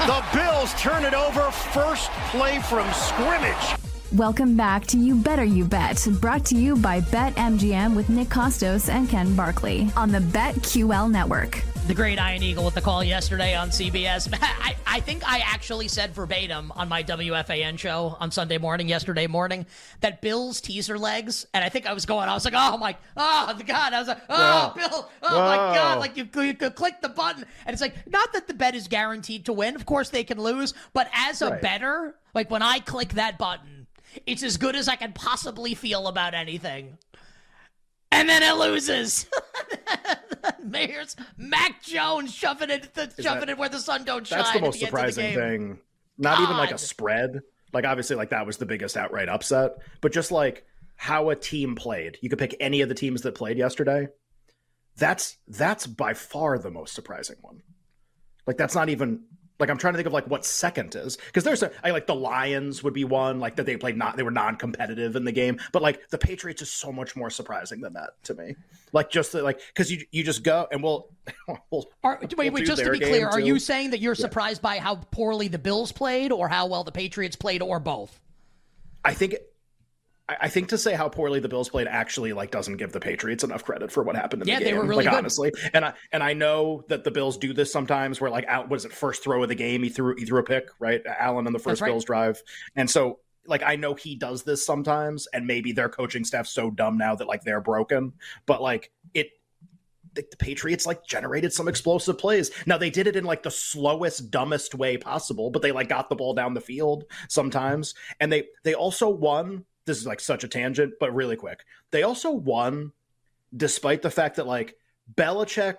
The Bills turn it over. First play from scrimmage. Welcome back to You Better You Bet, brought to you by BetMGM with Nick Kostos and Ken Barkley on the BetQL network. The great Ian Eagle with the call yesterday on CBS. I, I think I actually said verbatim on my WFAN show on Sunday morning, yesterday morning, that Bill's teaser legs, and I think I was going, I was like, oh my, oh God, I was like, oh, Whoa. Bill, oh Whoa. my God, like you, you could click the button, and it's like, not that the bet is guaranteed to win. Of course they can lose, but as a right. better, like when I click that button, it's as good as I can possibly feel about anything. And then it loses. Mayor's Mac Jones shoving it, the, shoving that, it where the sun don't shine. That's the most the surprising thing. Not God. even like a spread. Like obviously, like that was the biggest outright upset, but just like how a team played. You could pick any of the teams that played yesterday. That's that's by far the most surprising one. Like that's not even like I'm trying to think of like what second is because there's a I, like the Lions would be one like that they played not they were non-competitive in the game, but like the Patriots is so much more surprising than that to me. Like just the, like because you you just go and we'll. we'll are, wait, we'll wait, just to be clear, are you saying that you're surprised by how poorly the Bills played, or how well the Patriots played, or both? I think I think to say how poorly the Bills played actually like doesn't give the Patriots enough credit for what happened in yeah, the game. they were really like good. honestly, and I and I know that the Bills do this sometimes, where like out was it first throw of the game he threw he threw a pick right Allen on the first right. Bills drive, and so like I know he does this sometimes, and maybe their coaching staff's so dumb now that like they're broken, but like it the, the, Patriots like generated some explosive plays. Now they did it in like the slowest, dumbest way possible, but they like got the ball down the field sometimes, and they they also won this is like such a tangent, but really quick. They also won despite the fact that like Belichick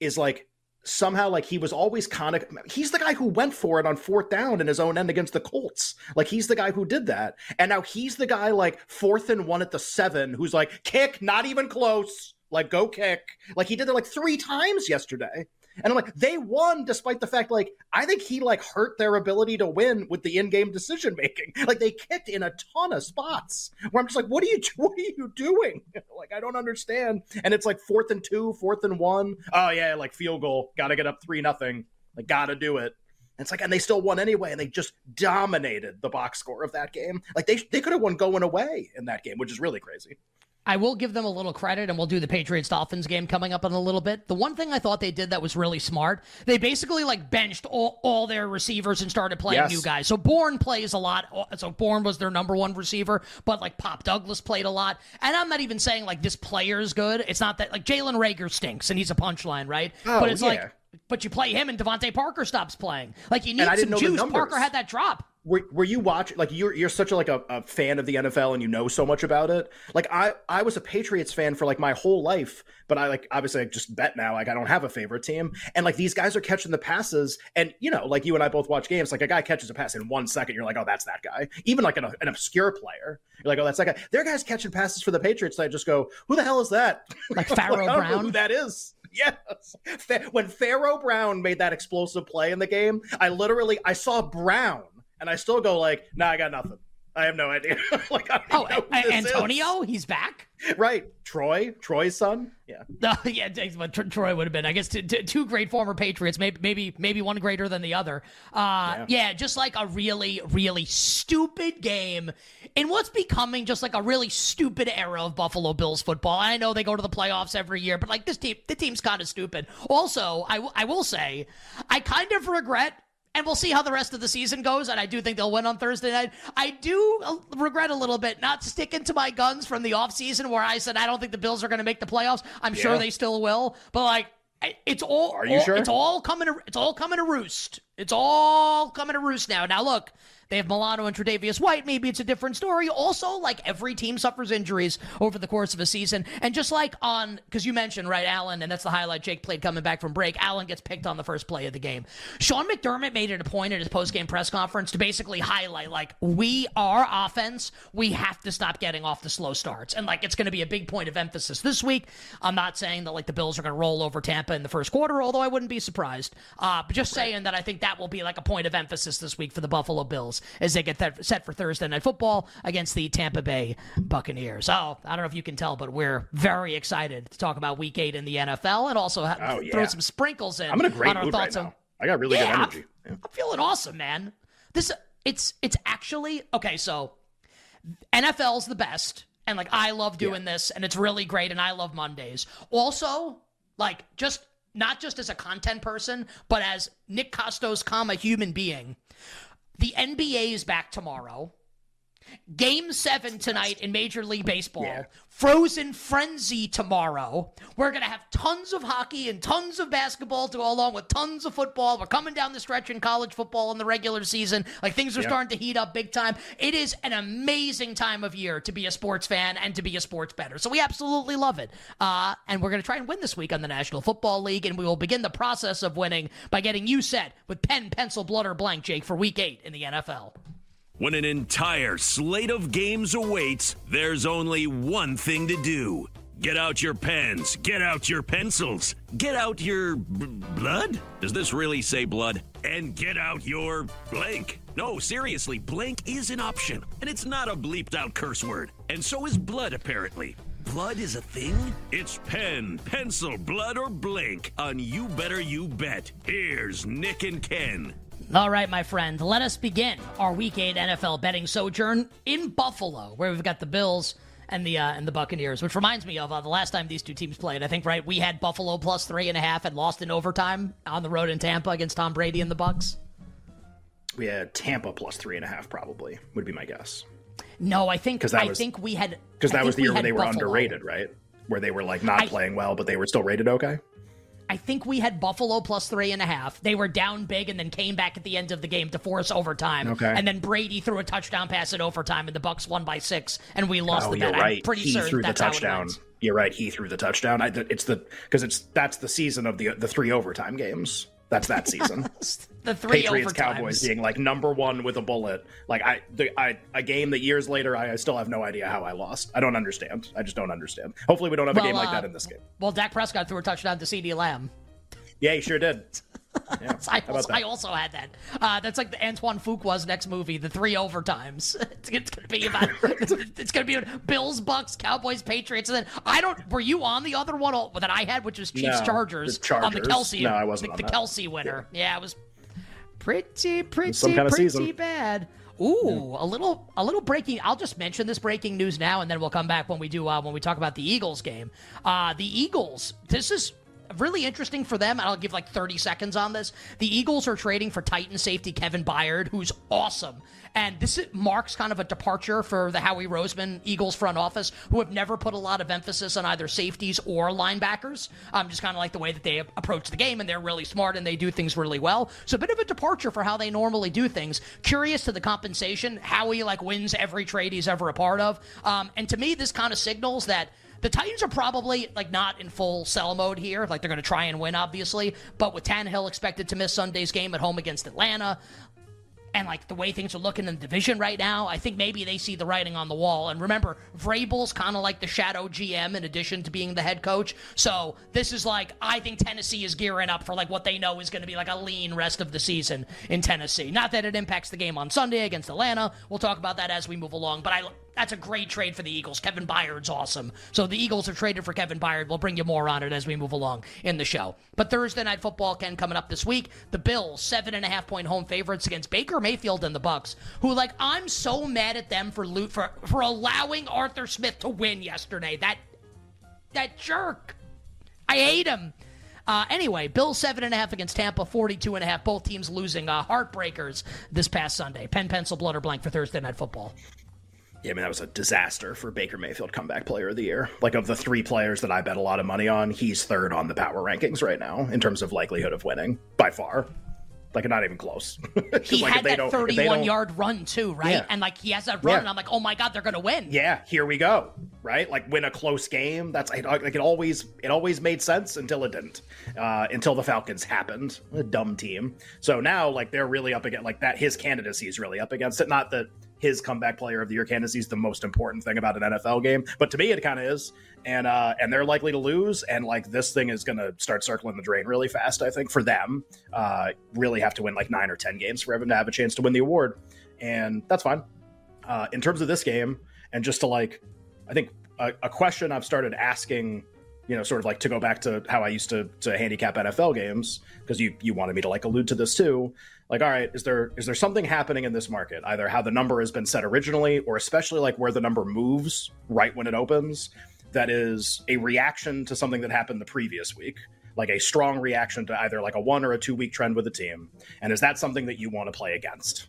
is like somehow like he was always kind of he's the guy who went for it on fourth down in his own end against the Colts. Like he's the guy who did that. And now he's the guy like fourth and one at the seven who's like kick, not even close. Like go kick. Like he did it like three times yesterday. And I'm like, they won despite the fact, like, I think he like hurt their ability to win with the in-game decision making. Like they kicked in a ton of spots where I'm just like, what are you what are you doing? like I don't understand. And it's like fourth and two, fourth and one. Oh yeah, like field goal, gotta get up three nothing. Like gotta do it. And it's like, and they still won anyway, and they just dominated the box score of that game. Like they they could have won going away in that game, which is really crazy. I will give them a little credit, and we'll do the Patriots Dolphins game coming up in a little bit. The one thing I thought they did that was really smart, they basically like benched all, all their receivers and started playing yes. new guys. So Bourne plays a lot. Uh, so Bourne was their number one receiver, but like Pop Douglas played a lot. And I'm not even saying like this player is good. It's not that like Jalen Reagor stinks and he's a punchline, right? Oh, but it's yeah. like, but you play him and DeVante Parker stops playing. Like you need some juice. Parker had that drop were, were you watching like you're you're such a like a, a, fan of the NFL and you know so much about it. Like I I was a Patriots fan for like my whole life but I like obviously I just bet now like I don't have a favorite team. And like these guys are catching the passes and you know like you and I both watch games like a guy catches a pass in one second you're like oh that's that guy. Even like an, an obscure player you're like oh that's that guy. There are guys catching passes for the Patriots that I just go who the hell is that? Like Pharaoh like, Brown who that is. Yes. When Pharaoh Brown made that explosive play in the game I literally I saw Brown and I still go like, nah, I got nothing. I have no idea. like, oh, Antonio, is. he's back. Right, Troy, Troy's son. Yeah, uh, yeah. But Troy would have been, I guess, t- t- two great former Patriots. Maybe, maybe, maybe one greater than the other. Uh, yeah. yeah, just like a really, really stupid game in what's becoming just like a really stupid era of Buffalo Bills football. I know they go to the playoffs every year, but like this team, the team's kind of stupid. Also, I, w- I will say, I kind of regret and we'll see how the rest of the season goes. And I do think they'll win on Thursday night. I do uh, regret a little bit not sticking to my guns from the offseason where I said I don't think the Bills are going to make the playoffs. I'm yeah. sure they still will, but like it's all. Are you all, sure? It's all coming. To, it's all coming to roost. It's all coming to roost now. Now look, they have Milano and Tre'Davious White. Maybe it's a different story. Also, like every team suffers injuries over the course of a season. And just like on, because you mentioned, right, Allen, and that's the highlight Jake played coming back from break, Allen gets picked on the first play of the game. Sean McDermott made it a point at his post-game press conference to basically highlight, like, we, are offense, we have to stop getting off the slow starts. And, like, it's going to be a big point of emphasis this week. I'm not saying that, like, the Bills are going to roll over Tampa in the first quarter, although I wouldn't be surprised. Uh, but just saying that I think that will be, like, a point of emphasis this week for the Buffalo Bills as they get th- set for Thursday Night Football against the Tampa Bay Buccaneers. Oh, I don't know if you can tell, but we're very excited to talk about Week Eight in the NFL and also have, oh, yeah. throw some sprinkles in. I'm in a great mood right now. I got really yeah, good energy. Yeah. I'm feeling awesome, man. This it's it's actually okay. So NFL's the best, and like I love doing this, and it's really great, and I love Mondays. Also, like just not just as a content person, but as Nick Kostos, comma human being. The NBA is back tomorrow. Game seven tonight in Major League Baseball. Yeah. Frozen Frenzy tomorrow. We're going to have tons of hockey and tons of basketball to go along with tons of football. We're coming down the stretch in college football in the regular season. Like things are yeah. starting to heat up big time. It is an amazing time of year to be a sports fan and to be a sports better. So we absolutely love it. Uh, and we're going to try and win this week on the National Football League. And we will begin the process of winning by getting you set with pen, pencil, blood, or blank, Jake, for week eight in the NFL. When an entire slate of games awaits, there's only one thing to do. Get out your pens, get out your pencils, get out your b- blood? Does this really say blood? And get out your blank. No, seriously, blank is an option, and it's not a bleeped out curse word. And so is blood, apparently. Blood is a thing? It's pen, pencil, blood, or blank on You Better You Bet. Here's Nick and Ken. All right, my friend, let us begin our Week 8 NFL betting sojourn in Buffalo, where we've got the Bills and the uh, and the Buccaneers, which reminds me of uh, the last time these two teams played. I think right, we had Buffalo plus three and a half and lost in overtime on the road in Tampa against Tom Brady and the Bucks. We had Tampa plus three and a half, probably would be my guess. No, I think because I was, think we had because that was the year where they were Buffalo. underrated, right? Where they were like not I, playing well, but they were still rated okay. I think we had Buffalo plus three and a half. They were down big and then came back at the end of the game to force overtime. Okay. And then Brady threw a touchdown pass in overtime, and the Bucks won by six, and we lost oh, the bet. Right. I'm pretty he sure threw the touchdown. You're right. He threw the touchdown. I, it's the because it's that's the season of the the three overtime games. That's that season. the three Patriots Cowboys being like number one with a bullet. Like I, the, I, a game that years later I, I, still have no idea how I lost. I don't understand. I just don't understand. Hopefully we don't have well, a game uh, like that in this game. Well, Dak Prescott threw a touchdown to CeeDee Lamb. Yeah, he sure did. Yeah. I, also, I, also, had that. Uh, that's like the Antoine Fuqua's next movie, The Three Overtimes. It's, it's gonna be about. it's, it's, gonna be Bills, Bucks, Cowboys, Patriots, and then I don't. Were you on the other one that I had, which was Chiefs no, Chargers, Chargers, on the Kelce? No, I wasn't. The, the Kelce winner. Yeah. yeah. it was pretty, pretty, some kind pretty of season. bad. Ooh, a little, a little breaking. I'll just mention this breaking news now, and then we'll come back when we do uh, when we talk about the Eagles game. Uh, the Eagles. This is really interesting for them. and I'll give like 30 seconds on this. The Eagles are trading for Titan safety Kevin Byard, who's awesome. And this marks kind of a departure for the Howie Roseman Eagles front office, who have never put a lot of emphasis on either safeties or linebackers. Um, just kind of like the way that they approach the game, and they're really smart and they do things really well. So a bit of a departure for how they normally do things. Curious to the compensation. Howie like wins every trade he's ever a part of. Um, and to me, this kind of signals that the Titans are probably like not in full sell mode here. Like they're going to try and win, obviously. But with Tannehill expected to miss Sunday's game at home against Atlanta, and like the way things are looking in the division right now, I think maybe they see the writing on the wall. And remember, Vrabel's kind of like the shadow GM in addition to being the head coach. So this is like I think Tennessee is gearing up for like what they know is going to be like a lean rest of the season in Tennessee. Not that it impacts the game on Sunday against Atlanta. We'll talk about that as we move along. But I that's a great trade for the Eagles. Kevin Byard's awesome. So the Eagles are traded for Kevin Byard. We'll bring you more on it as we move along in the show. But Thursday night football can coming up this week. The Bills seven and a half point home favorites against Baker Mayfield and the Bucks. Who like I'm so mad at them for loot for for allowing Arthur Smith to win yesterday. That that jerk. I hate him. Uh, anyway, Bills seven and a half against Tampa, 42 and a half. Both teams losing uh, heartbreakers this past Sunday. Pen, pencil, blood, or blank for Thursday Night Football. Yeah, I mean that was a disaster for Baker Mayfield comeback player of the year. Like of the three players that I bet a lot of money on, he's third on the power rankings right now in terms of likelihood of winning by far. Like not even close. he like, had that 31 yard run too, right? Yeah. And like he has that run, Yeah. and I'm like, oh my god, they're gonna win. Yeah, here we go. Right, like win a close game. That's like it always it always made sense until it didn't. Uh, until the Falcons happened, a dumb team. So now like they're really up against like that. His candidacy is really up against it. Not that his comeback player of the year candidacy is the most important thing about an NFL game, but to me it kind of is. And uh, and they're likely to lose. And like this thing is going to start circling the drain really fast. I think for them, uh, really have to win like nine or ten games for Evan to have a chance to win the award, and that's fine. Uh, in terms of this game, and just to like, I think a, a question I've started asking, you know, sort of like to go back to how I used to to handicap NFL games because you you wanted me to like allude to this too. Like, all right, is there is there something happening in this market? Either how the number has been set originally, or especially like where the number moves right when it opens, that is a reaction to something that happened the previous week like a strong reaction to either like a one or a two week trend with the team and is that something that you want to play against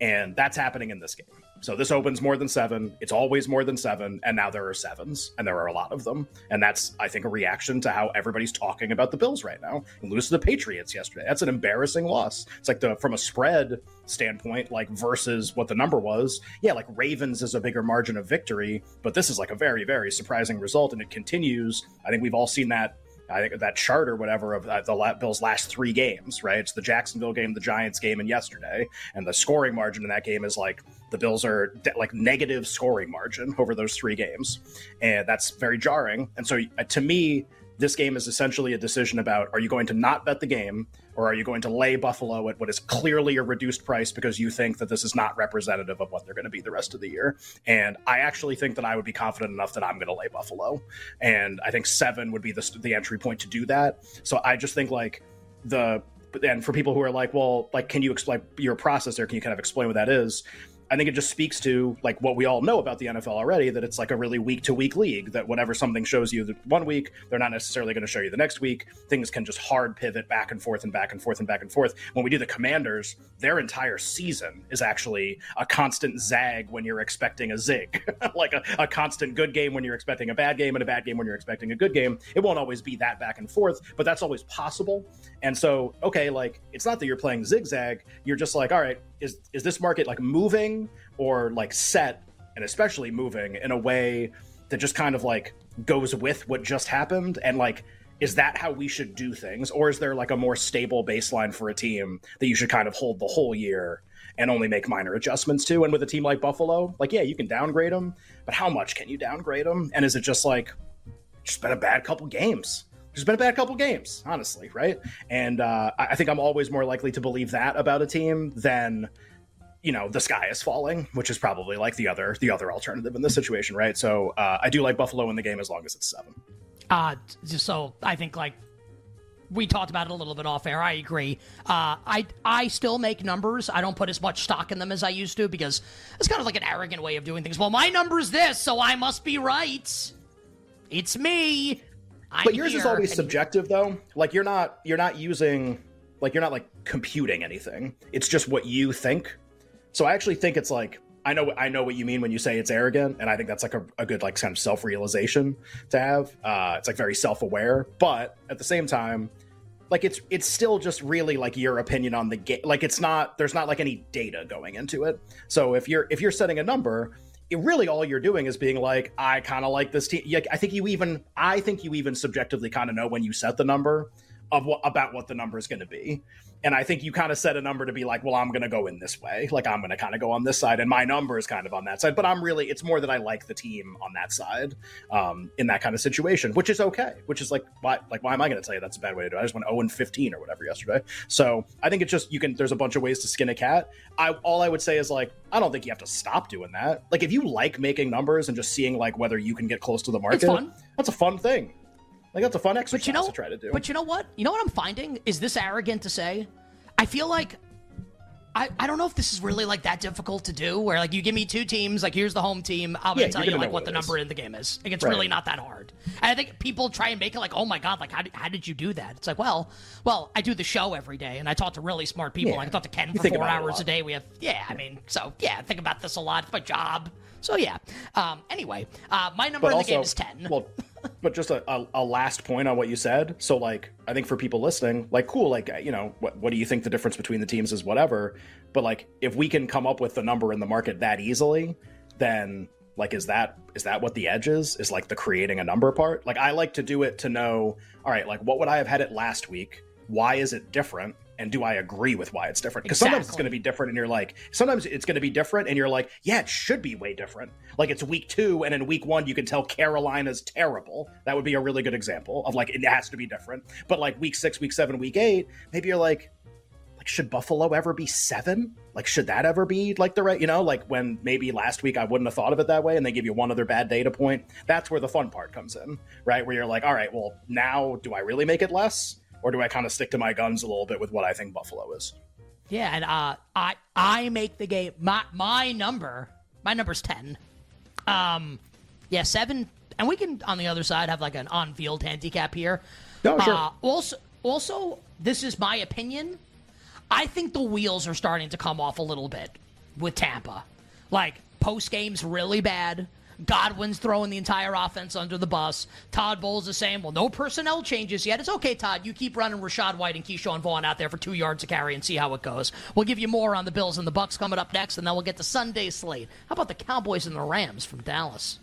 and that's happening in this game so this opens more than seven. It's always more than seven and now there are sevens and there are a lot of them. And that's i think a reaction to how everybody's talking about the bills right now. Lose to the patriots yesterday. That's an embarrassing loss. It's like the from a spread standpoint like versus what the number was. Yeah like ravens is a bigger margin of victory but this is like a very very surprising result and it continues. I think we've all seen that I think that chart or whatever of uh, the Bills' last three games, right? It's the Jacksonville game, the Giants game, and yesterday. And the scoring margin in that game is like the Bills are de- like negative scoring margin over those three games. And that's very jarring. And so uh, to me, this game is essentially a decision about are you going to not bet the game or are you going to lay Buffalo at what is clearly a reduced price because you think that this is not representative of what they're going to be the rest of the year? And I actually think that I would be confident enough that I'm going to lay Buffalo, and I think seven would be the the entry point to do that. So I just think like the and for people who are like, well, like, can you explain your process there? Can you kind of explain what that is? I think it just speaks to like what we all know about the NFL already that it's like a really week to week league that whatever something shows you one week they're not necessarily going to show you the next week. Things can just hard pivot back and forth and back and forth and back and forth. When we do the commanders their entire season is actually a constant zag when you're expecting a zig like a, a constant good game when you're expecting a bad game and a bad game when you're expecting a good game. It won't always be that back and forth but that's always possible. And so okay like it's not that you're playing zigzag you're just like all right is is this market like moving or like set and especially moving in a way that just kind of like goes with what just happened? And like is that how we should do things? Or is there like a more stable baseline for a team that you should kind of hold the whole year and only make minor adjustments to? And with a team like buffalo like yeah you can downgrade them but how much can you downgrade them and is it just like just been a bad couple games there's been a bad couple games, honestly, right? And uh, I think I'm always more likely to believe that about a team than you know the sky is falling, which is probably like the other the other alternative in this situation, right? So uh, I do like Buffalo in the game as long as it's seven. Uh, so I think like we talked about it a little bit off air. I agree. Uh, I I still make numbers. I don't put as much stock in them as I used to because it's kind of like an arrogant way of doing things. Well, my number's this, so I must be right. It's me. I'm But yours is always And- subjective, though. Like you're not you're not using like you're not like computing anything. It's just what you think. So I actually think it's like I know I know what you mean when you say it's arrogant, and I think that's like a, a good like kind of self realization to have. Uh, it's like very self aware, but at the same time, like it's it's still just really like your opinion on the game. Like it's not there's not like any data going into it. So if you're if you're setting a number, it really all you're doing is being like, I kind of like this team. Like, I think you even I think you even subjectively kind of know when you set the number of what about what the number is going to be. And I think you kind of set a number to be like, well, I'm going to go in this way. Like I'm going to kind of go on this side, and my number is kind of on that side. But I'm really, it's more that I like the team on that side um, in that kind of situation, which is okay. Which is like, why, like, why am I going to tell you that's a bad way to do it? I just went 0 and 15 or whatever yesterday. So I think it's just you can. There's a bunch of ways to skin a cat. I all I would say is like, I don't think you have to stop doing that. Like if you like making numbers and just seeing like whether you can get close to the market, fun. that's a fun thing. Like that's a fun exercise But you know, to try to do. but you know what? You know what I'm finding? Is this arrogant to say? I feel like I, I don't know if this is really like that difficult to do. Where like you give me two teams, like here's the home team. I'm gonna Yeah, tell gonna like what what the number in the game is. Like it's Right. really not that hard. And I think people try and make it like, oh my god, like how did, how did you do that? It's like, well, well, I do the show every day, and I talk to really smart people. Yeah. Like I talk to Ken You for four it a hours a, day. We have yeah, I mean, so yeah, I think about this a lot. It's my job. So yeah. Um, anyway, uh, my number but in also, the game is ten. well, but just a, a, a last point on what you said. So, like, I think for people listening, like, cool, like, you know, what, what do you think the difference between the teams is? Whatever. But like, if we can come up with the number in the market that easily, then like, is that is that what the edge is? Is like the creating a number part? Like, I like to do it to know, all right, like, what would I have had it last week? Why is it different? And do I agree with why it's different? Because sometimes it's going to be different, and you're like, sometimes it's going to be different, and you're like, yeah, it should be way different. Like it's week two, and in week one, you can tell Carolina's terrible. That would be a really good example of like it has to be different. But like week six, week seven, week eight, maybe you're like, like should Buffalo ever be seven? Like should that ever be like the right? You know, like when maybe last week I wouldn't have thought of it that way, and they give you one other bad data point. That's where the fun part comes in, right? Where you're like, all right, well now do I really make it less? Or do I kind of stick to my guns a little bit with what I think Buffalo is? Yeah, and uh, I I make the game. My my number my number's ten. Um, yeah, seven, and we can on the other side have like an on field handicap here. No, sure. Uh, also, also, this is my opinion. I think the wheels are starting to come off a little bit with Tampa. Like post game's really bad. Godwin's throwing the entire offense under the bus. Todd Bowles is saying, "Well, no personnel changes yet. It's okay, Todd. You keep running Rachaad White and Ke'Shawn Vaughn out there for two yards to carry and see how it goes. We'll give you more on the Bills and the Bucks coming up next, and then we'll get to Sunday slate. How about the Cowboys and the Rams from Dallas?